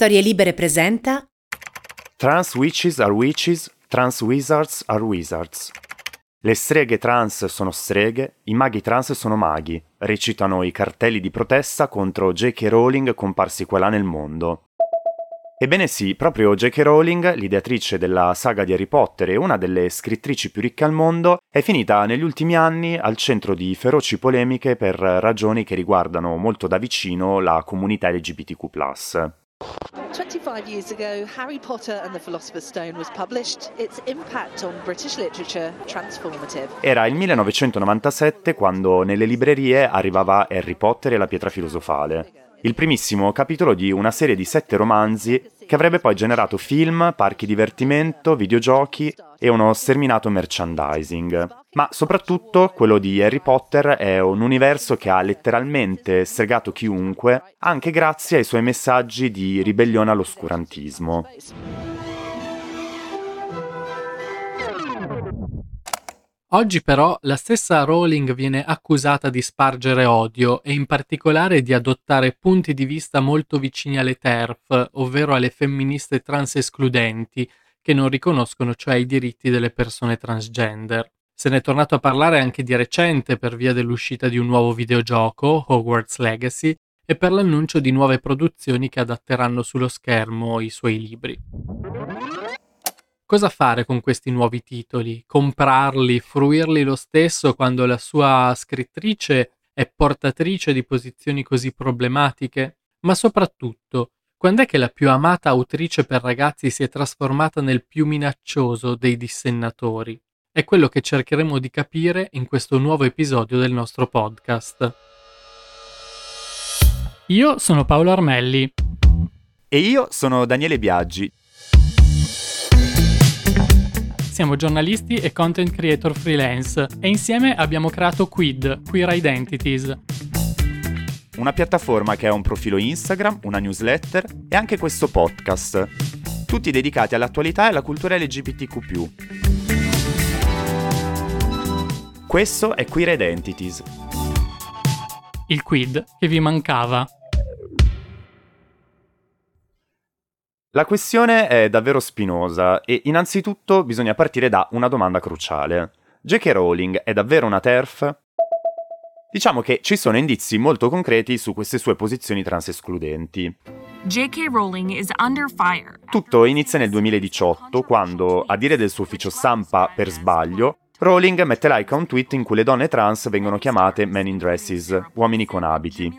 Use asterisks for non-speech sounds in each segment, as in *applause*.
Storie Libere presenta Trans witches are witches, trans wizards are wizards. Le streghe trans sono streghe, i maghi trans sono maghi, recitano i cartelli di protesta contro J.K. Rowling comparsi qua là nel mondo. Ebbene sì, proprio J.K. Rowling, l'ideatrice della saga di Harry Potter e una delle scrittrici più ricche al mondo, è finita negli ultimi anni al centro di feroci polemiche per ragioni che riguardano molto da vicino la comunità LGBTQ. 25 years ago, Harry Potter and the Philosopher's Stone was published. Its impact on British literature transformative. Era il 1997 quando nelle librerie arrivava Harry Potter e la pietra filosofale il primissimo capitolo di una serie di sette romanzi che avrebbe poi generato film, parchi divertimento, videogiochi e uno sterminato merchandising. Ma soprattutto quello di Harry Potter è un universo che ha letteralmente stregato chiunque, anche grazie ai suoi messaggi di ribellione all'oscurantismo. Oggi però la stessa Rowling viene accusata di spargere odio e in particolare di adottare punti di vista molto vicini alle TERF, ovvero alle femministe trans escludenti, che non riconoscono cioè i diritti delle persone transgender. Se ne è tornato a parlare anche di recente per via dell'uscita di un nuovo videogioco, Hogwarts Legacy, e per l'annuncio di nuove produzioni che adatteranno sullo schermo i suoi libri. Cosa fare con questi nuovi titoli? Comprarli, fruirli lo stesso quando la sua scrittrice è portatrice di posizioni così problematiche? Ma soprattutto, quando è che la più amata autrice per ragazzi si è trasformata nel più minaccioso dei dissennatori? È quello che cercheremo di capire in questo nuovo episodio del nostro podcast. Io sono Paolo Armelli. E io sono Daniele Biaggi. Siamo giornalisti e content creator freelance e insieme abbiamo creato Quid, Queer Identities. Una piattaforma che ha un profilo Instagram, una newsletter e anche questo podcast, tutti dedicati all'attualità e alla cultura LGBTQ. Questo è Queer Identities. Il quid che vi mancava. La questione è davvero spinosa e innanzitutto bisogna partire da una domanda cruciale. J.K. Rowling è davvero una TERF? Diciamo che ci sono indizi molto concreti su queste sue posizioni transescludenti. J.K. Rowling is under fire. Tutto inizia nel 2018 quando, a dire del suo ufficio stampa per sbaglio, Rowling mette like a un tweet in cui le donne trans vengono chiamate men in dresses, uomini con abiti.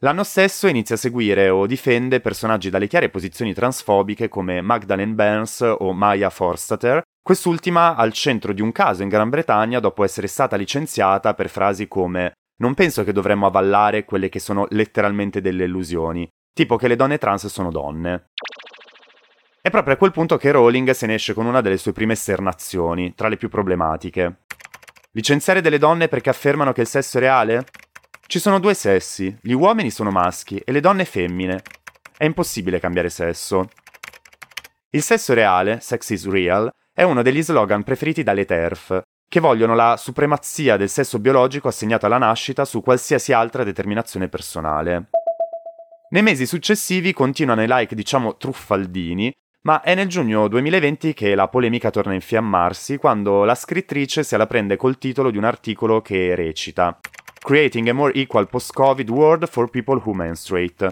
L'anno stesso inizia a seguire o difende personaggi dalle chiare posizioni transfobiche come Magdalene Burns o Maya Forstater, quest'ultima al centro di un caso in Gran Bretagna dopo essere stata licenziata per frasi come non penso che dovremmo avvallare quelle che sono letteralmente delle illusioni, tipo che le donne trans sono donne. È proprio a quel punto che Rowling se ne esce con una delle sue prime esternazioni, tra le più problematiche. Licenziare delle donne perché affermano che il sesso è reale? Ci sono due sessi, gli uomini sono maschi e le donne femmine. È impossibile cambiare sesso. Il sesso reale, sex is real, è uno degli slogan preferiti dalle TERF, che vogliono la supremazia del sesso biologico assegnato alla nascita su qualsiasi altra determinazione personale. Nei mesi successivi continuano i like, diciamo, truffaldini, ma è nel giugno 2020 che la polemica torna a infiammarsi quando la scrittrice se la prende col titolo di un articolo che recita Creating a more equal post-Covid world for people who menstruate.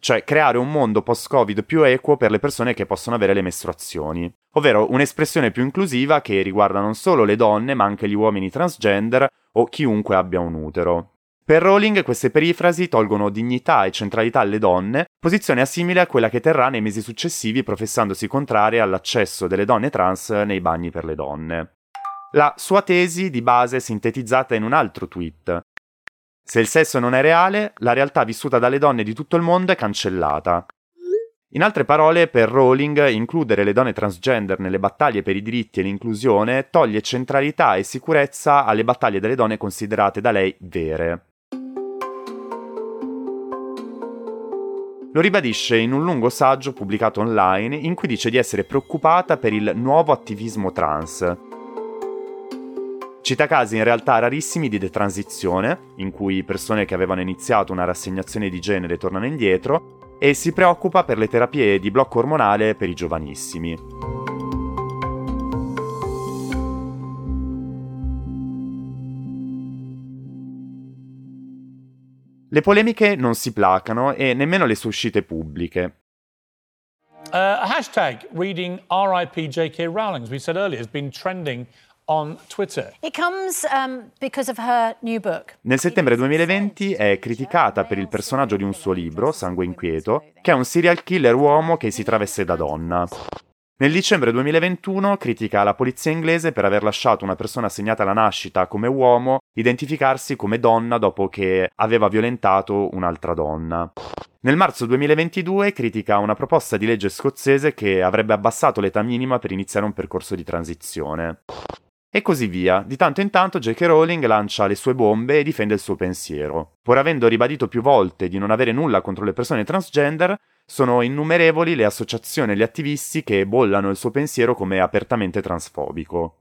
Cioè creare un mondo post-Covid più equo per le persone che possono avere le mestruazioni. Ovvero un'espressione più inclusiva che riguarda non solo le donne ma anche gli uomini transgender o chiunque abbia un utero. Per Rowling queste perifrasi tolgono dignità e centralità alle donne, posizione assimile a quella che terrà nei mesi successivi professandosi contraria all'accesso delle donne trans nei bagni per le donne. La sua tesi di base è sintetizzata in un altro tweet. Se il sesso non è reale, la realtà vissuta dalle donne di tutto il mondo è cancellata. In altre parole, per Rowling, includere le donne transgender nelle battaglie per i diritti e l'inclusione toglie centralità e sicurezza alle battaglie delle donne considerate da lei vere. Lo ribadisce in un lungo saggio pubblicato online in cui dice di essere preoccupata per il nuovo attivismo trans, Cita casi in realtà rarissimi di detransizione, in cui persone che avevano iniziato una rassegnazione di genere tornano indietro, e si preoccupa per le terapie di blocco ormonale per i giovanissimi. Le polemiche non si placano e nemmeno le sue uscite pubbliche. Uh, hashtag reading RIP JK Rowling, as we said earlier, has been trending on Twitter. It comes um, because of her new book. Nel settembre 2020 è criticata per il personaggio di un suo libro, Sangue Inquieto, che è un serial killer uomo che si traveste da donna. Nel dicembre 2021 critica la polizia inglese per aver lasciato una persona assegnata alla nascita come uomo identificarsi come donna dopo che aveva violentato un'altra donna. Nel marzo 2022 critica una proposta di legge scozzese che avrebbe abbassato l'età minima per iniziare un percorso di transizione. E così via. Di tanto in tanto J.K. Rowling lancia le sue bombe e difende il suo pensiero. Pur avendo ribadito più volte di non avere nulla contro le persone transgender, sono innumerevoli le associazioni e gli attivisti che bollano il suo pensiero come apertamente transfobico.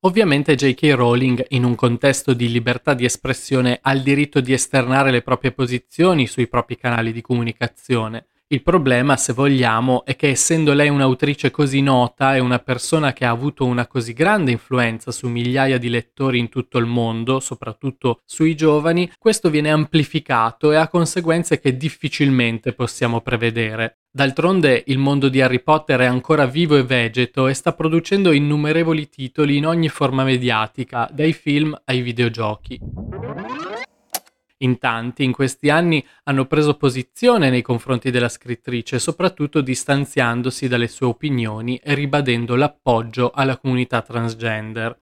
Ovviamente J.K. Rowling, in un contesto di libertà di espressione, ha il diritto di esternare le proprie posizioni sui propri canali di comunicazione. Il problema, se vogliamo, è che essendo lei un'autrice così nota e una persona che ha avuto una così grande influenza su migliaia di lettori in tutto il mondo, soprattutto sui giovani, questo viene amplificato e ha conseguenze che difficilmente possiamo prevedere. D'altronde il mondo di Harry Potter è ancora vivo e vegeto e sta producendo innumerevoli titoli in ogni forma mediatica, dai film ai videogiochi. In tanti in questi anni hanno preso posizione nei confronti della scrittrice, soprattutto distanziandosi dalle sue opinioni e ribadendo l'appoggio alla comunità transgender.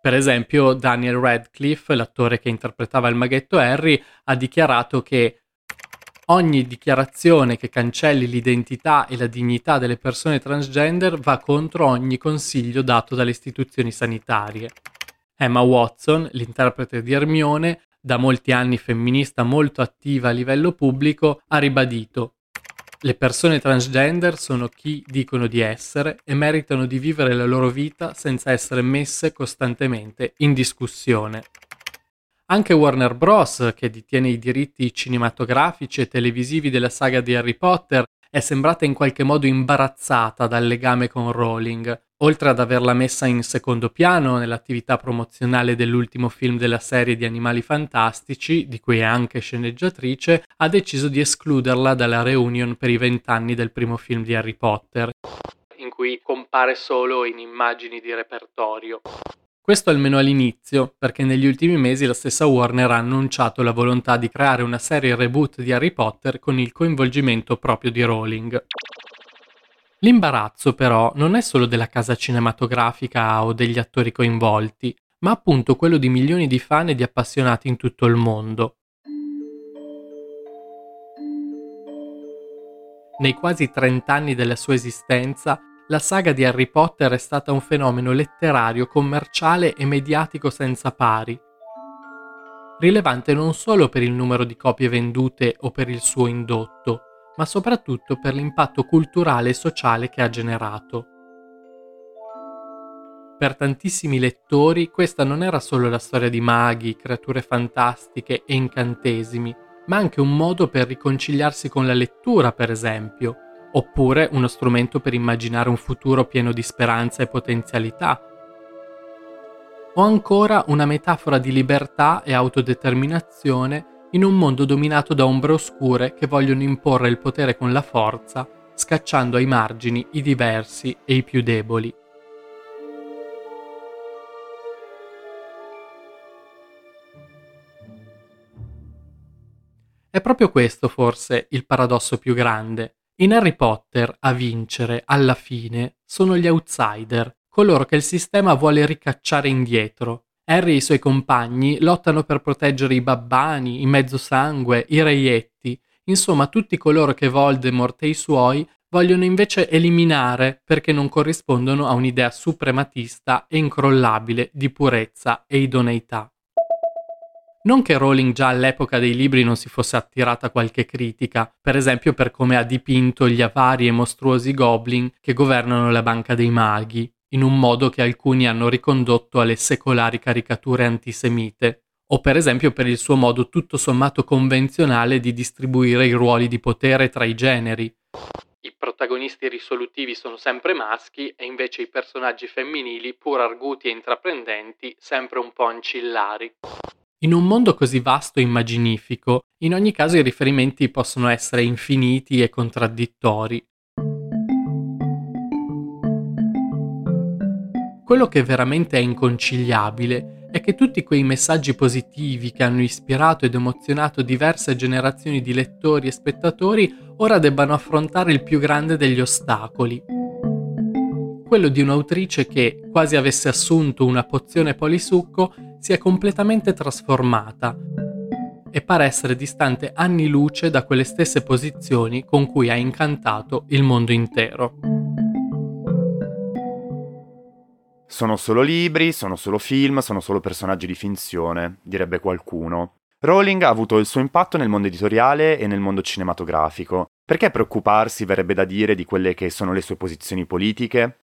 Per esempio, Daniel Radcliffe, l'attore che interpretava il maghetto Harry, ha dichiarato che ogni dichiarazione che cancelli l'identità e la dignità delle persone transgender va contro ogni consiglio dato dalle istituzioni sanitarie. Emma Watson, l'interprete di Hermione, da molti anni femminista molto attiva a livello pubblico, ha ribadito le persone transgender sono chi dicono di essere e meritano di vivere la loro vita senza essere messe costantemente in discussione. Anche Warner Bros., che detiene i diritti cinematografici e televisivi della saga di Harry Potter, è sembrata in qualche modo imbarazzata dal legame con Rowling, Oltre ad averla messa in secondo piano nell'attività promozionale dell'ultimo film della serie di Animali Fantastici, di cui è anche sceneggiatrice, ha deciso di escluderla dalla reunion per i vent'anni del primo film di Harry Potter, in cui compare solo in immagini di repertorio. Questo almeno all'inizio, perché negli ultimi mesi la stessa Warner ha annunciato la volontà di creare una serie reboot di Harry Potter con il coinvolgimento proprio di Rowling. L'imbarazzo però non è solo della casa cinematografica o degli attori coinvolti, ma appunto quello di milioni di fan e di appassionati in tutto il mondo. Nei quasi 30 anni della sua esistenza, la saga di Harry Potter è stata un fenomeno letterario, commerciale e mediatico senza pari, rilevante non solo per il numero di copie vendute o per il suo indotto, ma soprattutto per l'impatto culturale e sociale che ha generato. Per tantissimi lettori questa non era solo la storia di maghi, creature fantastiche e incantesimi, ma anche un modo per riconciliarsi con la lettura, per esempio, oppure uno strumento per immaginare un futuro pieno di speranza e potenzialità, o ancora una metafora di libertà e autodeterminazione in un mondo dominato da ombre oscure che vogliono imporre il potere con la forza, scacciando ai margini i diversi e i più deboli. È proprio questo forse il paradosso più grande. In Harry Potter a vincere, alla fine, sono gli outsider, coloro che il sistema vuole ricacciare indietro, Harry e i suoi compagni lottano per proteggere i babbani, i mezzosangue, i reietti, insomma tutti coloro che Voldemort e i suoi vogliono invece eliminare perché non corrispondono a un'idea suprematista e incrollabile di purezza e idoneità. Non che Rowling già all'epoca dei libri non si fosse attirata qualche critica, per esempio per come ha dipinto gli avari e mostruosi goblin che governano la banca dei maghi, in un modo che alcuni hanno ricondotto alle secolari caricature antisemite, o per esempio per il suo modo tutto sommato convenzionale di distribuire i ruoli di potere tra i generi. I protagonisti risolutivi sono sempre maschi e invece i personaggi femminili, pur arguti e intraprendenti, sempre un po' ancillari. In un mondo così vasto e immaginifico, in ogni caso i riferimenti possono essere infiniti e contraddittori. Quello che veramente è inconciliabile è che tutti quei messaggi positivi che hanno ispirato ed emozionato diverse generazioni di lettori e spettatori ora debbano affrontare il più grande degli ostacoli. Quello di un'autrice che, quasi avesse assunto una pozione polisucco, si è completamente trasformata e pare essere distante anni luce da quelle stesse posizioni con cui ha incantato il mondo intero. Sono solo libri, sono solo film, sono solo personaggi di finzione, direbbe qualcuno. Rowling ha avuto il suo impatto nel mondo editoriale e nel mondo cinematografico. Perché preoccuparsi, verrebbe da dire, di quelle che sono le sue posizioni politiche?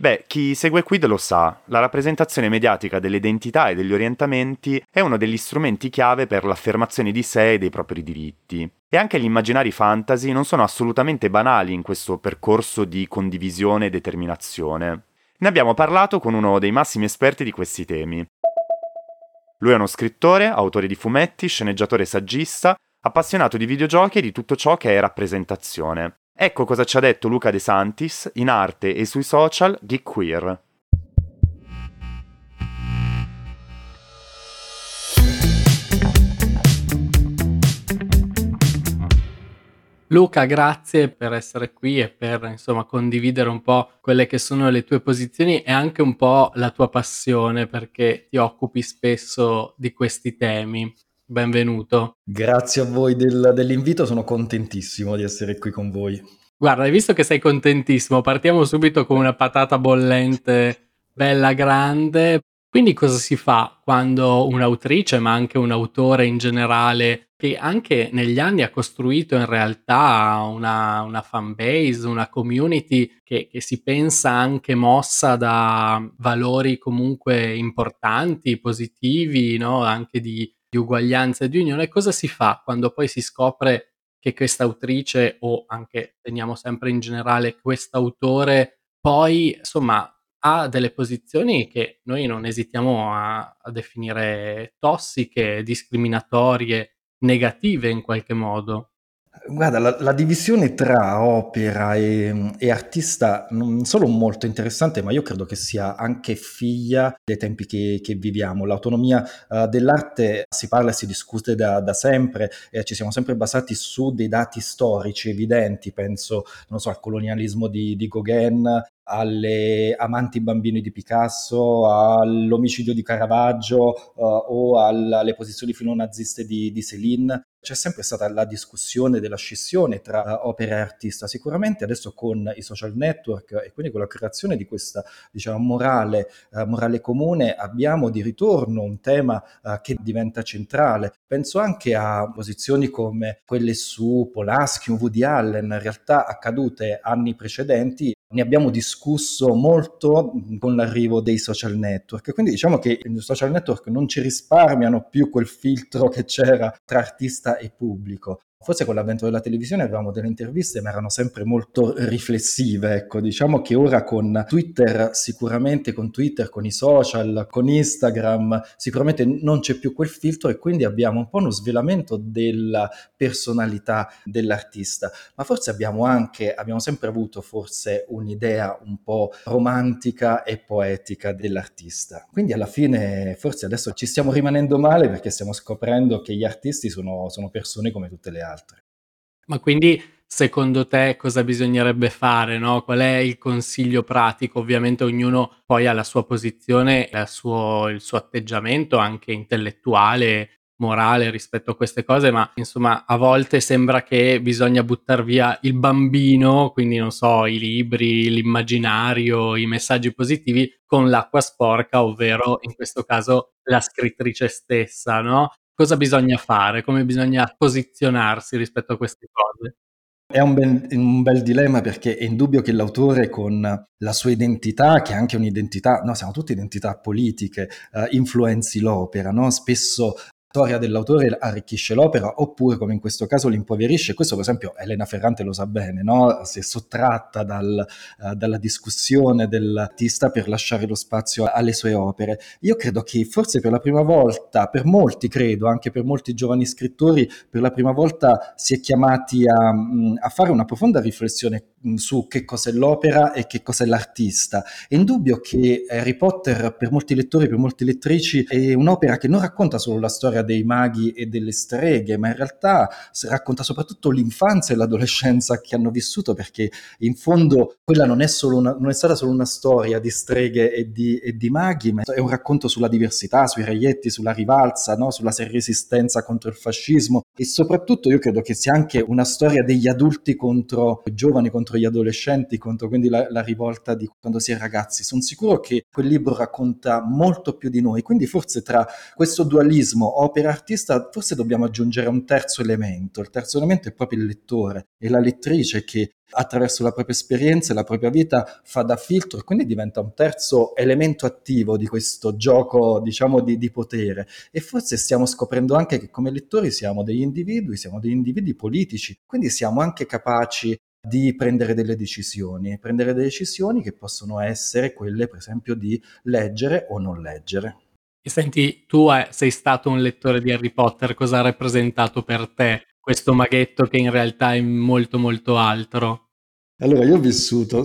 Beh, chi segue Quid lo sa, la rappresentazione mediatica delle identità e degli orientamenti è uno degli strumenti chiave per l'affermazione di sé e dei propri diritti. E anche gli immaginari fantasy non sono assolutamente banali in questo percorso di condivisione e determinazione. Ne abbiamo parlato con uno dei massimi esperti di questi temi. Lui è uno scrittore, autore di fumetti, sceneggiatore e saggista, appassionato di videogiochi e di tutto ciò che è rappresentazione. Ecco cosa ci ha detto Luca De Santis in arte e sui social Geek Queer. Luca, grazie per essere qui e per insomma condividere un po' quelle che sono le tue posizioni e anche un po' la tua passione perché ti occupi spesso di questi temi. Benvenuto. Grazie a voi del, dell'invito, sono contentissimo di essere qui con voi. Guarda, hai visto che sei contentissimo, partiamo subito con una patata bollente bella grande. Quindi cosa si fa quando un'autrice, ma anche un autore in generale, che anche negli anni ha costruito in realtà una, una fan base, una community che, che, si pensa anche mossa da valori comunque importanti, positivi, no? anche di, di uguaglianza e di unione, cosa si fa quando poi si scopre che questa autrice o anche teniamo sempre in generale quest'autore poi insomma ha delle posizioni che noi non esitiamo a, a definire tossiche, discriminatorie negative in qualche modo. Guarda, la, la divisione tra opera e, e, artista non solo molto interessante, ma io credo che sia anche figlia dei tempi che, che viviamo. L'autonomia uh, dell'arte si parla e si discute da, da sempre, e ci siamo sempre basati su dei dati storici evidenti, penso so, al colonialismo di, di Gauguin, alle amanti bambini di Picasso, all'omicidio di Caravaggio uh, o alle posizioni filonaziste di, di Céline. C'è sempre stata la discussione della scissione tra uh, opera e artista. Sicuramente adesso con i social network e quindi con la creazione di questa diciamo, morale, uh, morale comune abbiamo di ritorno un tema uh, che diventa centrale. Penso anche a posizioni come quelle su Polaschi o Woody Allen, in realtà accadute anni precedenti ne abbiamo discusso molto con l'arrivo dei social network, quindi diciamo che i social network non ci risparmiano più quel filtro che c'era tra artista e pubblico. Forse con l'avvento della televisione avevamo delle interviste, ma erano sempre molto riflessive. Ecco, diciamo che ora con Twitter, sicuramente con Twitter, con i social, con Instagram, sicuramente non c'è più quel filtro e quindi abbiamo un po' uno svelamento della personalità dell'artista. Ma forse abbiamo anche, abbiamo sempre avuto forse un'idea un po' romantica e poetica dell'artista. Quindi alla fine forse adesso ci stiamo rimanendo male perché stiamo scoprendo che gli artisti sono, sono persone come tutte le altre altre. Ma quindi secondo te cosa bisognerebbe fare? No? Qual è il consiglio pratico? Ovviamente ognuno poi ha la sua posizione, il suo, il suo atteggiamento anche intellettuale, morale rispetto a queste cose, ma insomma a volte sembra che bisogna buttare via il bambino, quindi non so, i libri, l'immaginario, i messaggi positivi con l'acqua sporca, ovvero in questo caso la scrittrice stessa, no? Cosa bisogna fare, come bisogna posizionarsi rispetto a queste cose? È un bel, un bel, dilemma perché è indubbio che l'autore con la sua identità, che è anche un'identità, no, siamo tutte identità politiche, uh, influenzi l'opera, no? Spesso storia dell'autore arricchisce l'opera oppure come in questo caso l'impoverisce. Questo per esempio Elena Ferrante lo sa bene, no? si è sottratta dal, uh, dalla discussione dell'artista per lasciare lo spazio alle sue opere. Io credo che forse per la prima volta, per molti credo, anche per molti giovani scrittori, per la prima volta si è chiamati a, mm, a fare una profonda riflessione mm, su che cos'è l'opera e che cos'è l'artista. È indubbio che Harry Potter per molti lettori, per molte lettrici, è un'opera che non racconta solo la storia storia dei maghi e delle streghe, ma in realtà racconta soprattutto l'infanzia e l'adolescenza che hanno vissuto, perché in fondo quella non è, una, non è stata solo una storia di streghe e di, e di, maghi, ma è un racconto sulla diversità, sui reietti, sulla rivalsa, no? sulla resistenza contro il fascismo e soprattutto io credo che sia anche una storia degli adulti contro i giovani, contro gli adolescenti, contro quindi la, la rivolta di quando si è ragazzi. Sono sicuro che quel libro racconta molto più di noi, quindi forse tra questo dualismo opera-artista forse dobbiamo aggiungere un terzo elemento. Il terzo elemento è proprio il lettore e la lettrice che attraverso la propria esperienza e la propria vita fa da filtro e quindi diventa un terzo elemento attivo di questo gioco, diciamo, di, di potere. E forse stiamo scoprendo anche che come lettori siamo degli individui, siamo degli individui politici, quindi siamo anche capaci di prendere delle decisioni, prendere delle decisioni che possono essere quelle, per esempio, di leggere o non leggere. E senti, tu sei stato un lettore di Harry Potter, cosa ha rappresentato per te questo maghetto che in realtà è molto molto altro? Allora, io ho vissuto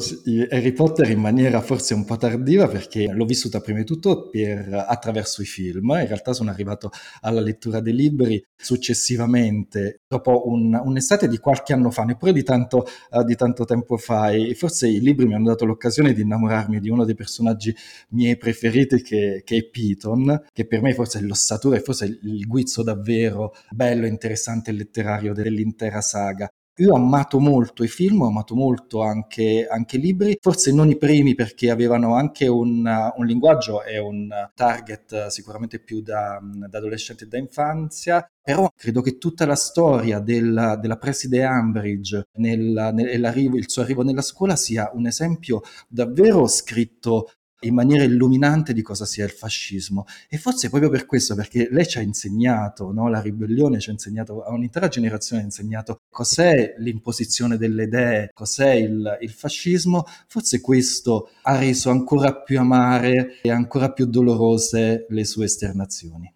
Harry Potter in maniera forse un po' tardiva perché l'ho vissuta prima di tutto per, attraverso i film. In realtà sono arrivato alla lettura dei libri successivamente, dopo un, un'estate di qualche anno fa, neppure di tanto, uh, di tanto tempo fa. E forse i libri mi hanno dato l'occasione di innamorarmi di uno dei personaggi miei preferiti che, che è Piton, che per me forse è l'ossatura e forse il guizzo davvero bello, interessante e letterario dell'intera saga. Io ho amato molto i film, ho amato molto anche, anche i libri, forse non i primi perché avevano anche un, un linguaggio e un target sicuramente più da, da adolescente e da infanzia, però credo che tutta la storia della, della preside Ambridge nel, il suo arrivo nella scuola sia un esempio davvero scritto in maniera illuminante di cosa sia il fascismo. E forse proprio per questo, perché lei ci ha insegnato, no? la ribellione ci ha insegnato, a un'intera generazione ha insegnato cos'è l'imposizione delle idee, cos'è il, il fascismo, forse questo ha reso ancora più amare e ancora più dolorose le sue esternazioni.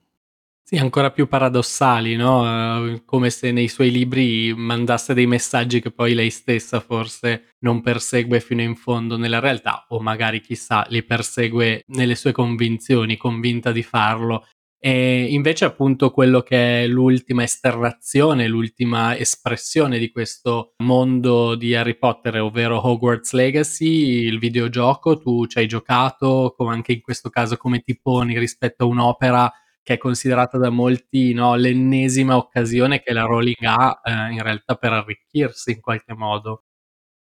Sì, ancora più paradossali, no? Uh, come se nei suoi libri mandasse dei messaggi che poi lei stessa forse non persegue fino in fondo nella realtà, o magari chissà, li persegue nelle sue convinzioni, convinta di farlo. E invece, appunto, quello che è l'ultima esternazione, l'ultima espressione di questo mondo di Harry Potter, ovvero Hogwarts Legacy, il videogioco, tu ci hai giocato, come anche in questo caso, come ti poni rispetto a un'opera che è considerata da molti no, l'ennesima occasione che la Rowling ha eh, in realtà per arricchirsi in qualche modo.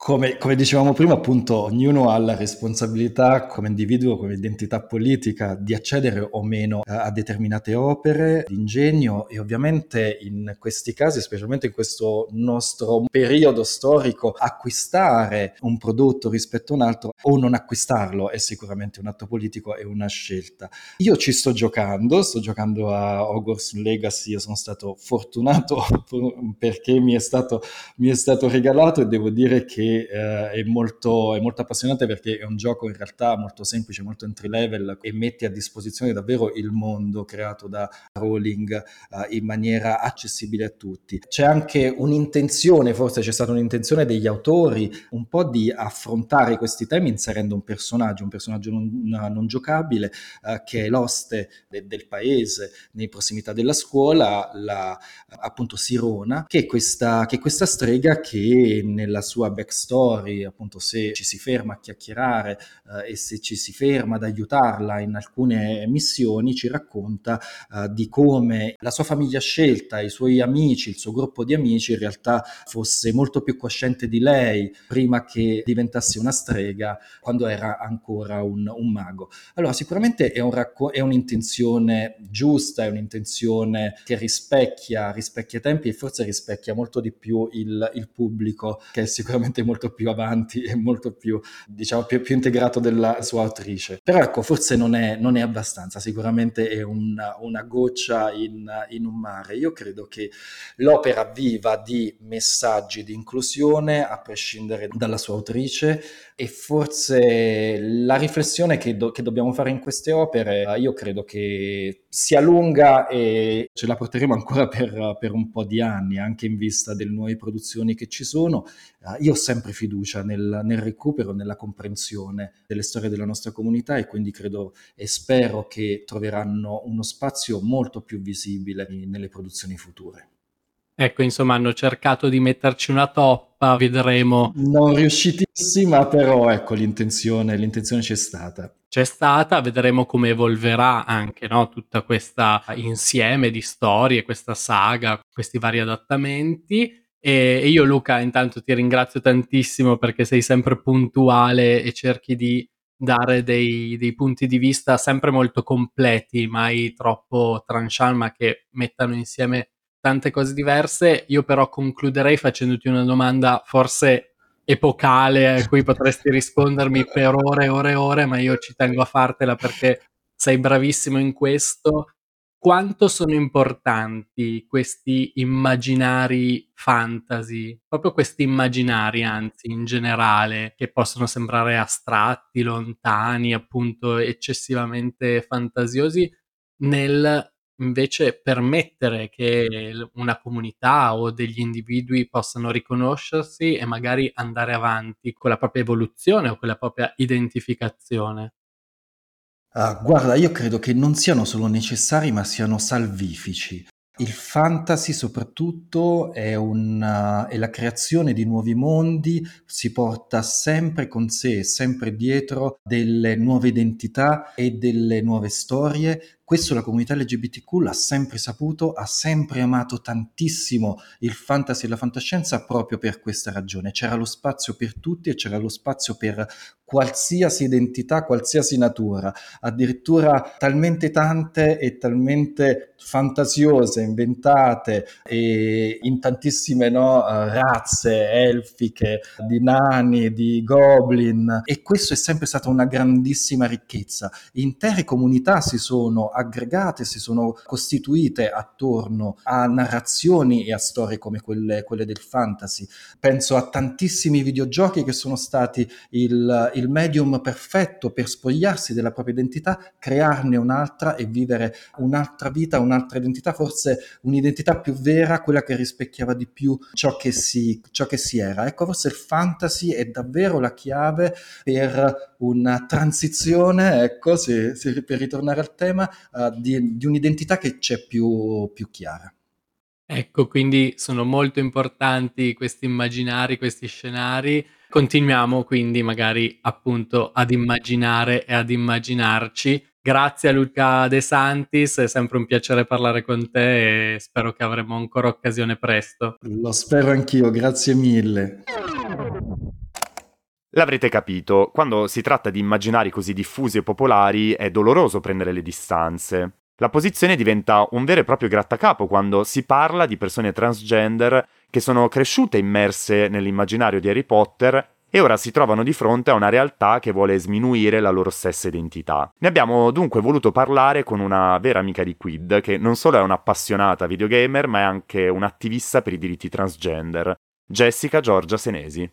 Come, come, dicevamo prima, appunto, ognuno ha la responsabilità come individuo, come identità politica, di accedere o meno a, a determinate opere di ingegno e ovviamente in questi casi, specialmente in questo nostro periodo storico, acquistare un prodotto rispetto a un altro o non acquistarlo è sicuramente un atto politico e una scelta. Io ci sto giocando, sto giocando a Hogwarts Legacy, io sono stato fortunato *laughs* perché mi è stato, mi è stato regalato e devo dire eh, è, molto, è, molto, appassionante perché è un gioco in realtà molto semplice, molto entry level e mette a disposizione davvero il mondo creato da Rowling eh, in maniera accessibile a tutti. C'è anche un'intenzione, forse c'è stata un'intenzione degli autori un po' di affrontare questi temi inserendo un personaggio, un personaggio non, non giocabile eh, che è l'oste de, del paese, nei prossimità della scuola, la, appunto Sirona, che è questa, che è questa strega che nella sua backstory story, appunto se ci si ferma a chiacchierare eh, e se ci si ferma ad aiutarla in alcune missioni, ci racconta eh, di come la sua famiglia scelta, i suoi amici, il suo gruppo di amici in realtà fosse molto più cosciente di lei prima che diventasse una strega quando era ancora un, un mago. Allora sicuramente è, un racco- è un'intenzione giusta, è un'intenzione che rispecchia, rispecchia i tempi e forse rispecchia molto di più il, il pubblico che è sicuramente molto più avanti e molto più, diciamo, più, più integrato della sua autrice. Però ecco, forse non è, non è abbastanza, sicuramente è una, una goccia in, in un mare. Io credo che l'opera viva di messaggi di inclusione, a prescindere dalla sua autrice, e forse la riflessione che, do, che, dobbiamo fare in queste opere, io credo che sia lunga e ce la porteremo ancora per, per un po' di anni, anche in vista delle nuove produzioni che ci sono. Io ho sempre fiducia nel, nel recupero, nella comprensione delle storie della nostra comunità e quindi credo e spero che troveranno uno spazio molto più visibile nelle produzioni future. Ecco, insomma, hanno cercato di metterci una toppa, vedremo. Non riuscitissima, però ecco, l'intenzione, l'intenzione c'è stata. C'è stata, vedremo come evolverà anche no? tutta questa insieme di storie, questa saga, questi vari adattamenti. E io Luca intanto ti ringrazio tantissimo perché sei sempre puntuale e cerchi di dare dei, dei punti di vista sempre molto completi, mai troppo tranchant, ma che mettano insieme tante cose diverse. Io però concluderei facendoti una domanda forse epocale a cui potresti rispondermi per ore e ore e ore, ma io ci tengo a fartela perché sei bravissimo in questo. Quanto sono importanti questi immaginari fantasy, proprio questi immaginari, anzi, in generale, che possono sembrare astratti, lontani, appunto eccessivamente fantasiosi, nel invece permettere che una comunità o degli individui possano riconoscersi e magari andare avanti con la propria evoluzione o con la propria identificazione. Uh, guarda, io credo che non siano solo necessari, ma siano salvifici. Il fantasy soprattutto è, una, è, la creazione di nuovi mondi, si porta sempre con sé, sempre dietro delle nuove identità e delle nuove storie questo la comunità LGBTQ l'ha sempre saputo, ha sempre amato tantissimo il fantasy e la fantascienza proprio per questa ragione. C'era lo spazio per tutti e c'era lo spazio per qualsiasi identità, qualsiasi natura, addirittura talmente tante e talmente fantasiose, inventate e in tantissime no, razze elfiche, di nani, di goblin e questo è sempre stata una grandissima ricchezza. Intere comunità si sono aggregate, si sono costituite attorno a narrazioni e a storie come quelle, quelle del fantasy. Penso a tantissimi videogiochi che sono stati il, il medium perfetto per spogliarsi della propria identità, crearne un'altra e vivere un'altra vita, un'altra identità, forse un'identità più vera, quella che rispecchiava di più ciò che si, ciò che si era. Ecco, forse il fantasy è davvero la chiave per una transizione, ecco, se, se per ritornare al tema, uh, di, di, un'identità che c'è più, più chiara. Ecco, quindi sono molto importanti questi immaginari, questi scenari. Continuiamo quindi magari appunto ad immaginare e ad immaginarci. Grazie a Luca De Santis, è sempre un piacere parlare con te e spero che avremo ancora occasione presto. Lo spero anch'io, grazie mille. L'avrete capito, quando si tratta di immaginari così diffusi e popolari è doloroso prendere le distanze. La posizione diventa un vero e proprio grattacapo quando si parla di persone transgender che sono cresciute immerse nell'immaginario di Harry Potter e ora si trovano di fronte a una realtà che vuole sminuire la loro stessa identità. Ne abbiamo dunque voluto parlare con una vera amica di Quid, che non solo è un'appassionata videogamer, ma è anche un'attivista per i diritti transgender, Jessica Giorgia Senesi.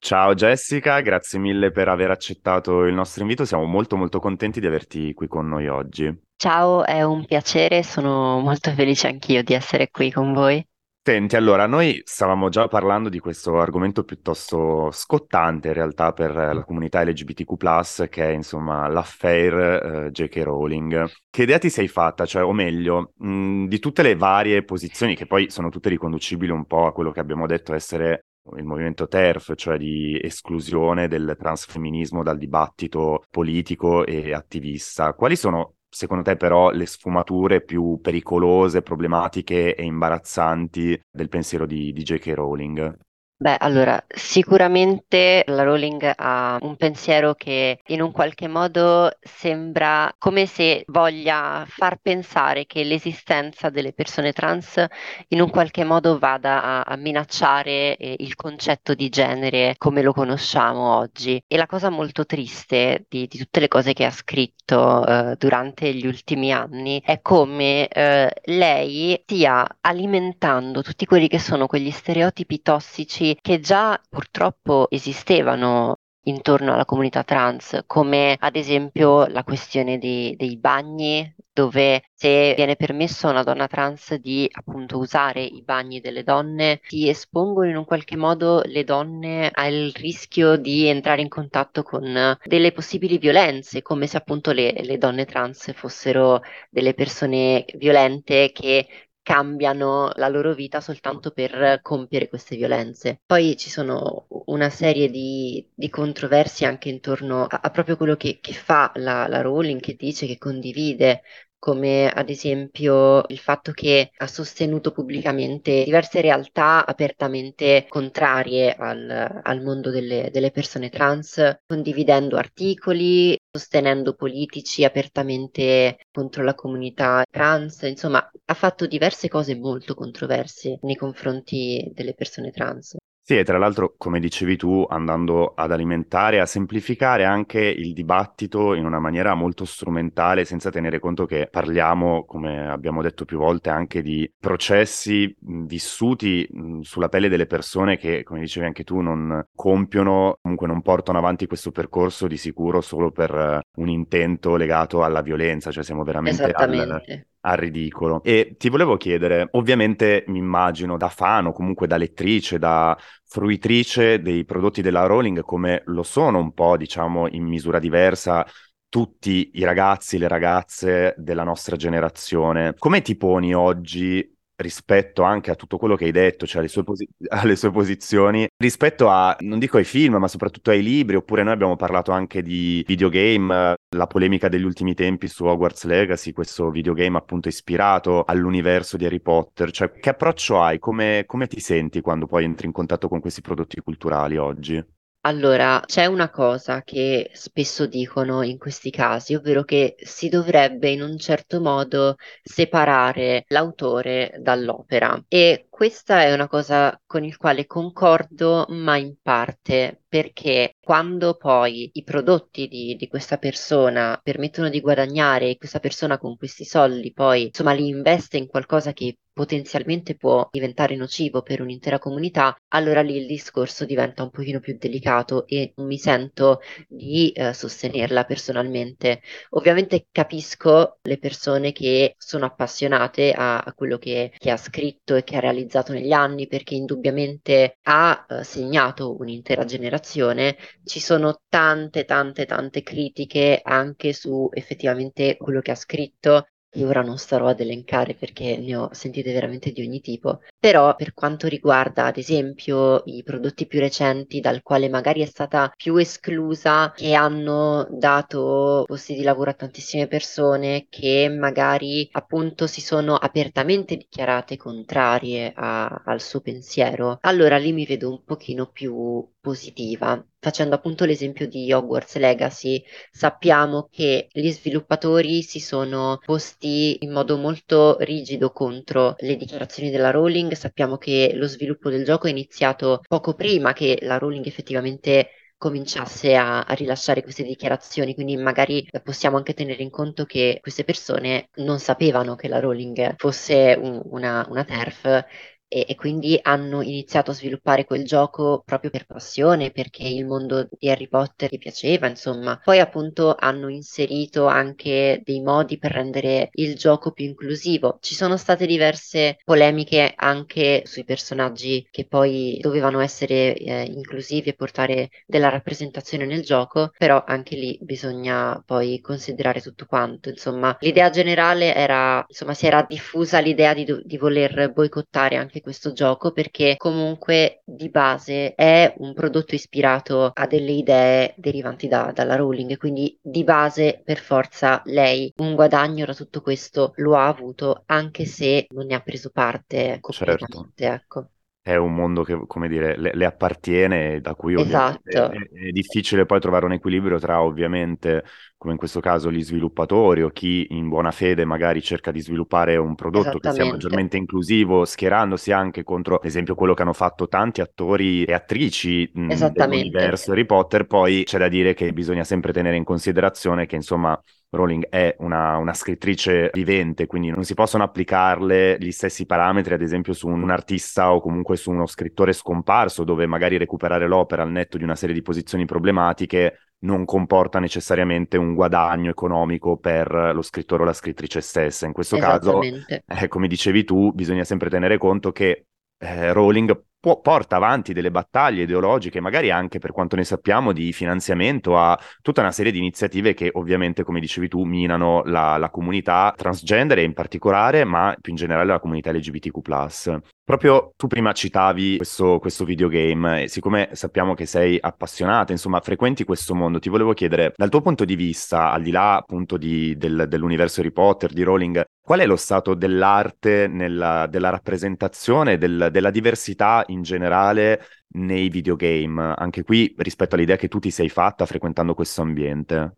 Ciao Jessica, grazie mille per aver accettato il nostro invito, siamo molto molto contenti di averti qui con noi oggi. Ciao, è un piacere, sono molto felice anch'io di essere qui con voi. Senti, allora, noi stavamo già parlando di questo argomento piuttosto scottante in realtà per la comunità LGBTQ+, che è insomma l'affair eh, J.K. Rowling. Che idea ti sei fatta? Cioè, o meglio, mh, di tutte le varie posizioni, che poi sono tutte riconducibili un po' a quello che abbiamo detto essere il movimento TERF, cioè di esclusione del transfemminismo dal dibattito politico e attivista. Quali sono secondo te però le sfumature più pericolose, problematiche e imbarazzanti del pensiero di, di J.K. Rowling? Beh, allora, sicuramente la Rowling ha un pensiero che in un qualche modo sembra come se voglia far pensare che l'esistenza delle persone trans in un qualche modo vada a, a minacciare eh, il concetto di genere come lo conosciamo oggi. E la cosa molto triste di, di tutte le cose che ha scritto eh, durante gli ultimi anni è come eh, lei stia alimentando tutti quelli che sono quegli stereotipi tossici che già purtroppo esistevano intorno alla comunità trans, come ad esempio la questione di, dei bagni, dove se viene permesso a una donna trans di appunto usare i bagni delle donne, si espongono in un qualche modo le donne al rischio di entrare in contatto con delle possibili violenze, come se appunto le, le donne trans fossero delle persone violente che cambiano la loro vita soltanto per compiere queste violenze. Poi ci sono una serie di, di controversie anche intorno a, a proprio quello che, che fa la, la Rowling, che dice, che condivide come ad esempio il fatto che ha sostenuto pubblicamente diverse realtà apertamente contrarie al, al mondo delle, delle, persone trans, condividendo articoli, sostenendo politici apertamente contro la comunità trans, insomma ha fatto diverse cose molto controverse nei confronti delle persone trans. Sì, e tra l'altro, come dicevi tu, andando ad alimentare, a semplificare anche il dibattito in una maniera molto strumentale, senza tenere conto che parliamo, come abbiamo detto più volte, anche di processi vissuti sulla pelle delle persone che, come dicevi anche tu, non compiono, comunque non portano avanti questo percorso di sicuro solo per un intento legato alla violenza, cioè siamo veramente al, al ridicolo. E ti volevo chiedere, ovviamente mi immagino da fan o comunque da lettrice, da fruitrice dei prodotti della Rowling, come lo sono un po', diciamo, in misura diversa tutti i ragazzi, le ragazze della nostra generazione. Come ti poni oggi rispetto anche a tutto quello che hai detto, cioè alle sue, posi- *laughs* alle sue, posizioni, rispetto a, non dico ai film, ma soprattutto ai libri, oppure noi abbiamo parlato anche di videogame, la polemica degli ultimi tempi su Hogwarts Legacy, questo videogame appunto ispirato all'universo di Harry Potter, cioè che approccio hai, come, come ti senti quando poi entri in contatto con questi prodotti culturali oggi? Allora, c'è una cosa che spesso dicono in questi casi, ovvero che si dovrebbe in un certo modo separare l'autore dall'opera. E questa è una cosa con il quale concordo, ma in parte, perché quando poi i prodotti di, di, questa persona permettono di guadagnare e questa persona con questi soldi poi insomma li investe in qualcosa che potenzialmente può diventare nocivo per un'intera comunità, allora lì il discorso diventa un pochino più delicato e mi sento di eh, sostenerla personalmente. Ovviamente capisco le persone che sono appassionate a, a quello che, che ha scritto e che ha realizzato realizzato negli anni perché indubbiamente ha eh, segnato un'intera generazione, ci sono tante tante tante critiche anche su effettivamente quello che ha scritto io ora non starò ad elencare perché ne ho sentite veramente di ogni tipo, però per quanto riguarda ad esempio i prodotti più recenti dal quale magari è stata più esclusa, che hanno dato posti di lavoro a tantissime persone, che magari appunto si sono apertamente dichiarate contrarie a, al suo pensiero, allora lì mi vedo un pochino più positiva. Facendo appunto l'esempio di Hogwarts Legacy, sappiamo che gli sviluppatori si sono posti in modo molto rigido contro le dichiarazioni della Rowling. Sappiamo che lo sviluppo del gioco è iniziato poco prima che la Rowling effettivamente cominciasse a, a, rilasciare queste dichiarazioni, quindi magari possiamo anche tenere in conto che queste persone non sapevano che la Rowling fosse un, una, una TERF e, e, quindi hanno iniziato a sviluppare quel gioco proprio per passione, perché il mondo di Harry Potter gli piaceva, insomma. Poi appunto hanno inserito anche dei modi per rendere il gioco più inclusivo. Ci sono state diverse polemiche anche sui personaggi che poi dovevano essere eh, inclusivi e portare della rappresentazione nel gioco, però anche lì bisogna poi considerare tutto quanto. Insomma, l'idea generale era, insomma, si era diffusa l'idea di, di voler boicottare anche anche questo gioco perché comunque di base è un prodotto ispirato a delle idee derivanti da, dalla Rowling, quindi di base per forza lei un guadagno da tutto questo lo ha avuto anche se non ne ha preso parte completamente, certo. ecco è un mondo che, come dire, le, le appartiene, da cui ovviamente esatto. è, è, difficile poi trovare un equilibrio tra ovviamente, come in questo caso, gli sviluppatori o chi in buona fede magari cerca di sviluppare un prodotto che sia maggiormente inclusivo, schierandosi anche contro, ad esempio, quello che hanno fatto tanti attori e attrici dell'universo Harry Potter. Poi c'è da dire che bisogna sempre tenere in considerazione che, insomma, Rowling è una, una, scrittrice vivente, quindi non si possono applicarle gli stessi parametri, ad esempio, su un artista o comunque su uno scrittore scomparso, dove magari recuperare l'opera al netto di una serie di posizioni problematiche non comporta necessariamente un guadagno economico per lo scrittore o la scrittrice stessa. In questo caso, eh, come dicevi tu, bisogna sempre tenere conto che eh, Rowling può, porta avanti delle battaglie ideologiche, magari anche per quanto ne sappiamo di finanziamento a tutta una serie di iniziative che ovviamente, come dicevi tu, minano la, la comunità transgender in particolare, ma più in generale la comunità LGBTQ. Proprio tu prima citavi questo, questo videogame e siccome sappiamo che sei appassionata, insomma, frequenti questo mondo, ti volevo chiedere, dal tuo punto di vista, al di là appunto di, del, dell'universo Harry Potter, di Rowling, qual è lo stato dell'arte, nella, della rappresentazione, del, della diversità in generale nei videogame? Anche qui rispetto all'idea che tu ti sei fatta frequentando questo ambiente.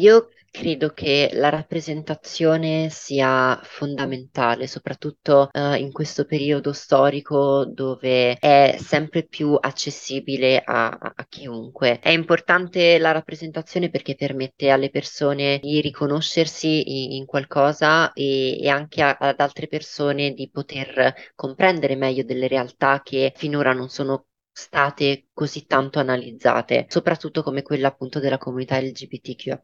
Io credo che la rappresentazione sia fondamentale, soprattutto uh, in questo periodo storico dove è sempre più accessibile a, a, chiunque. È importante la rappresentazione perché permette alle persone di riconoscersi in, in qualcosa e, e anche a, ad altre persone di poter comprendere meglio delle realtà che finora non sono state così tanto analizzate, soprattutto come quella appunto della comunità LGBTQIA+.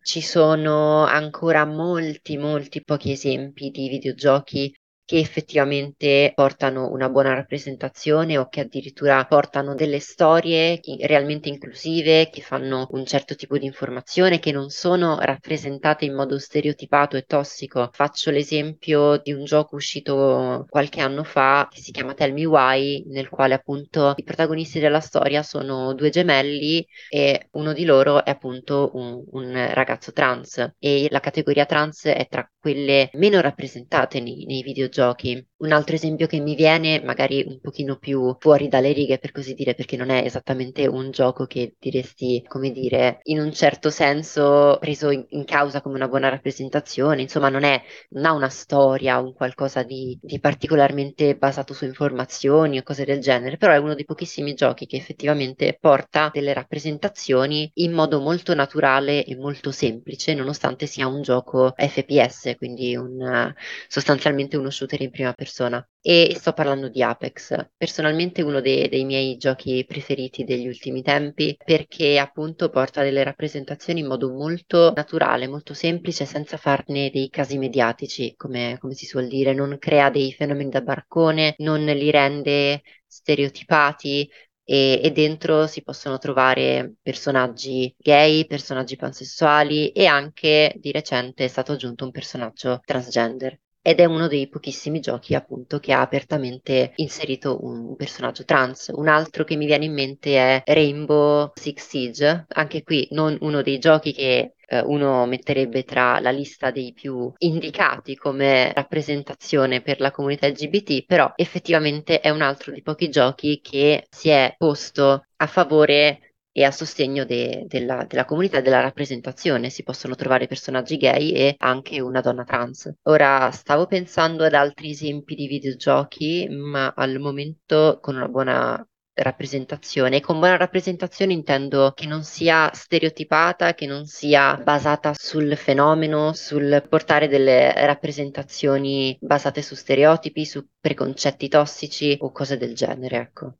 Ci sono ancora molti, molti pochi esempi di videogiochi che effettivamente portano una buona rappresentazione o che addirittura portano delle storie realmente inclusive, che fanno un certo tipo di informazione, che non sono rappresentate in modo stereotipato e tossico. Faccio l'esempio di un gioco uscito qualche anno fa che si chiama Tell Me Why, nel quale appunto i protagonisti della storia sono due gemelli e uno di loro è appunto un, un ragazzo trans e la categoria trans è tra quelle meno rappresentate nei, nei videogiochi. Un altro esempio che mi viene, magari un pochino più fuori dalle righe per così dire, perché non è esattamente un gioco che diresti, come dire, in un certo senso preso in, in causa come una buona rappresentazione, insomma non, è, non ha una storia, un qualcosa di, di particolarmente basato su informazioni o cose del genere, però è uno dei pochissimi giochi che effettivamente porta delle rappresentazioni in modo molto naturale e molto semplice, nonostante sia un gioco FPS, quindi un, sostanzialmente uno shooter in prima persona. E sto parlando di Apex, personalmente uno dei, dei miei giochi preferiti degli ultimi tempi perché appunto porta delle rappresentazioni in modo molto naturale, molto semplice, senza farne dei casi mediatici, come, come si suol dire, non crea dei fenomeni da barcone, non li rende stereotipati, e, e, dentro si possono trovare personaggi gay, personaggi pansessuali e anche di recente è stato aggiunto un personaggio transgender ed è uno dei pochissimi giochi appunto che ha apertamente inserito un personaggio trans. Un altro che mi viene in mente è Rainbow Six Siege, anche qui non uno dei giochi che eh, uno metterebbe tra la lista dei più indicati come rappresentazione per la comunità LGBT, però effettivamente è un altro dei pochi giochi che si è posto a favore e a sostegno de- della, della comunità e della rappresentazione. Si possono trovare personaggi gay e anche una donna trans. Ora stavo pensando ad altri esempi di videogiochi, ma al momento con una buona rappresentazione. Con buona rappresentazione intendo che non sia stereotipata, che non sia basata sul fenomeno, sul portare delle rappresentazioni basate su stereotipi, su preconcetti tossici o cose del genere, ecco.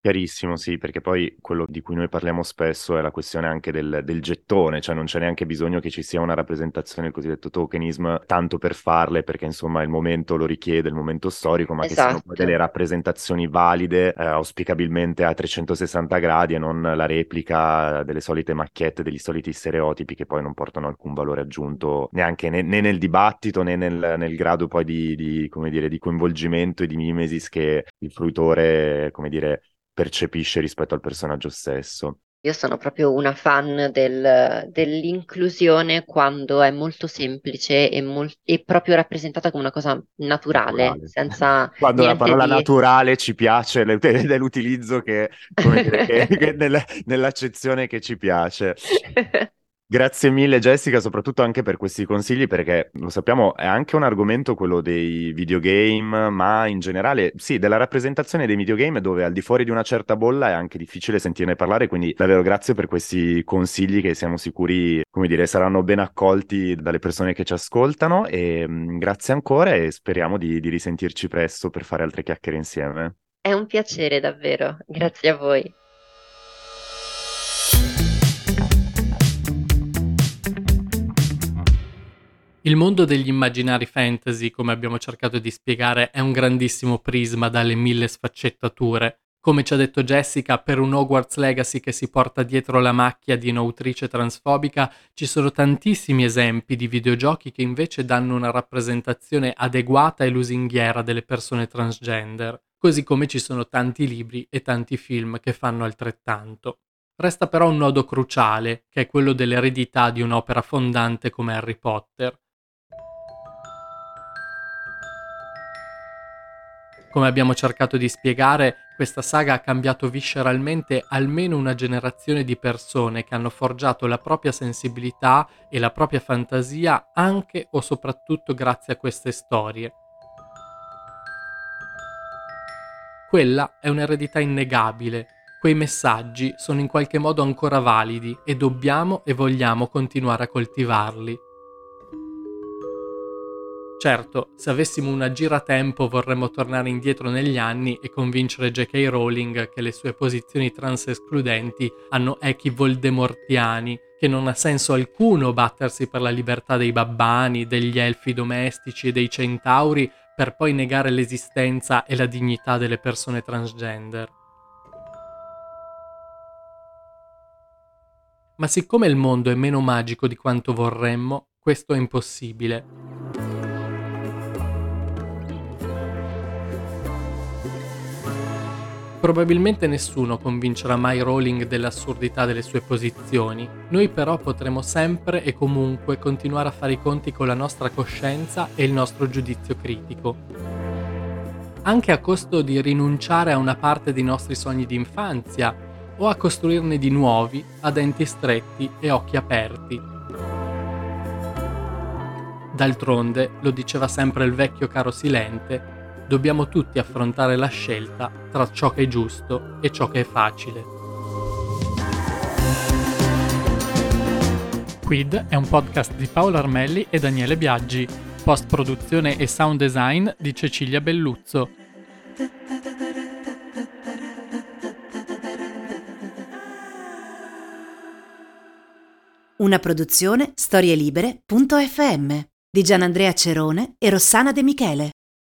Chiarissimo, sì, perché poi quello di cui noi parliamo spesso è la questione anche del, del, gettone, cioè non c'è neanche bisogno che ci sia una rappresentazione, il cosiddetto tokenism, tanto per farle, perché insomma il momento lo richiede, il momento storico, ma esatto. che siano poi delle Esatto. rappresentazioni valide, eh, auspicabilmente a 360 gradi e non la replica delle solite macchiette, degli soliti stereotipi che poi non portano alcun valore aggiunto neanche né, né nel dibattito né nel, nel grado poi di, di, come dire, di coinvolgimento e di mimesis che il fruitore, come dire, percepisce rispetto al personaggio stesso. Io sono proprio una fan del, dell'inclusione quando è molto semplice e, mol- e, proprio rappresentata come una cosa naturale, naturale. senza *laughs* Quando la parola di... naturale ci piace ed è *laughs* l'utilizzo che, dire, che, *laughs* che nella, nell'accezione che ci piace. Grazie mille Jessica, soprattutto anche per questi consigli, perché lo sappiamo è anche un argomento quello dei videogame, ma in generale sì, della rappresentazione dei videogame dove al di fuori di una certa bolla è anche difficile sentirne parlare, quindi davvero grazie per questi consigli che siamo sicuri, come dire, saranno ben accolti dalle persone che ci ascoltano e mh, mm, grazie ancora e speriamo di, di risentirci presto per fare altre chiacchiere insieme. È un piacere davvero, grazie a voi. Il mondo degli immaginari fantasy, come abbiamo cercato di spiegare, è un grandissimo prisma dalle mille sfaccettature. Come ci ha detto Jessica, per un Hogwarts Legacy che si porta dietro la macchia di un'autrice transfobica, ci sono tantissimi esempi di videogiochi che invece danno una rappresentazione adeguata e lusinghiera delle persone transgender, così come ci sono tanti libri e tanti film che fanno altrettanto. Resta però un nodo cruciale, che è quello dell'eredità di un'opera fondante come Harry Potter. Come abbiamo cercato di spiegare, questa saga ha cambiato visceralmente almeno una generazione di persone che hanno forgiato la propria sensibilità e la propria fantasia anche o soprattutto grazie a queste storie. Quella è un'eredità innegabile, quei messaggi sono in qualche modo ancora validi e dobbiamo e vogliamo continuare a coltivarli. Certo, se avessimo una giratempo vorremmo tornare indietro negli anni e convincere J.K. Rowling che le sue posizioni trans escludenti hanno echi voldemortiani, che non ha senso alcuno battersi per la libertà dei babbani, degli elfi domestici e dei centauri per poi negare l'esistenza e la dignità delle persone transgender. Ma siccome il mondo è meno magico di quanto vorremmo, questo è impossibile. Probabilmente nessuno convincerà mai Rowling dell'assurdità delle sue posizioni, noi però potremo sempre e comunque continuare a fare i conti con la nostra coscienza e il nostro giudizio critico. Anche a costo di rinunciare a una parte dei nostri sogni di infanzia o a costruirne di nuovi a denti stretti e occhi aperti. D'altronde, lo diceva sempre il vecchio caro Silente, dobbiamo tutti affrontare la scelta tra ciò che è giusto e ciò che è facile. Quid è un podcast di Paolo Armelli e Daniele Biaggi, post produzione e sound design di Cecilia Belluzzo. Una produzione storielibere.fm di Gianandrea Cerone e Rossana De Michele.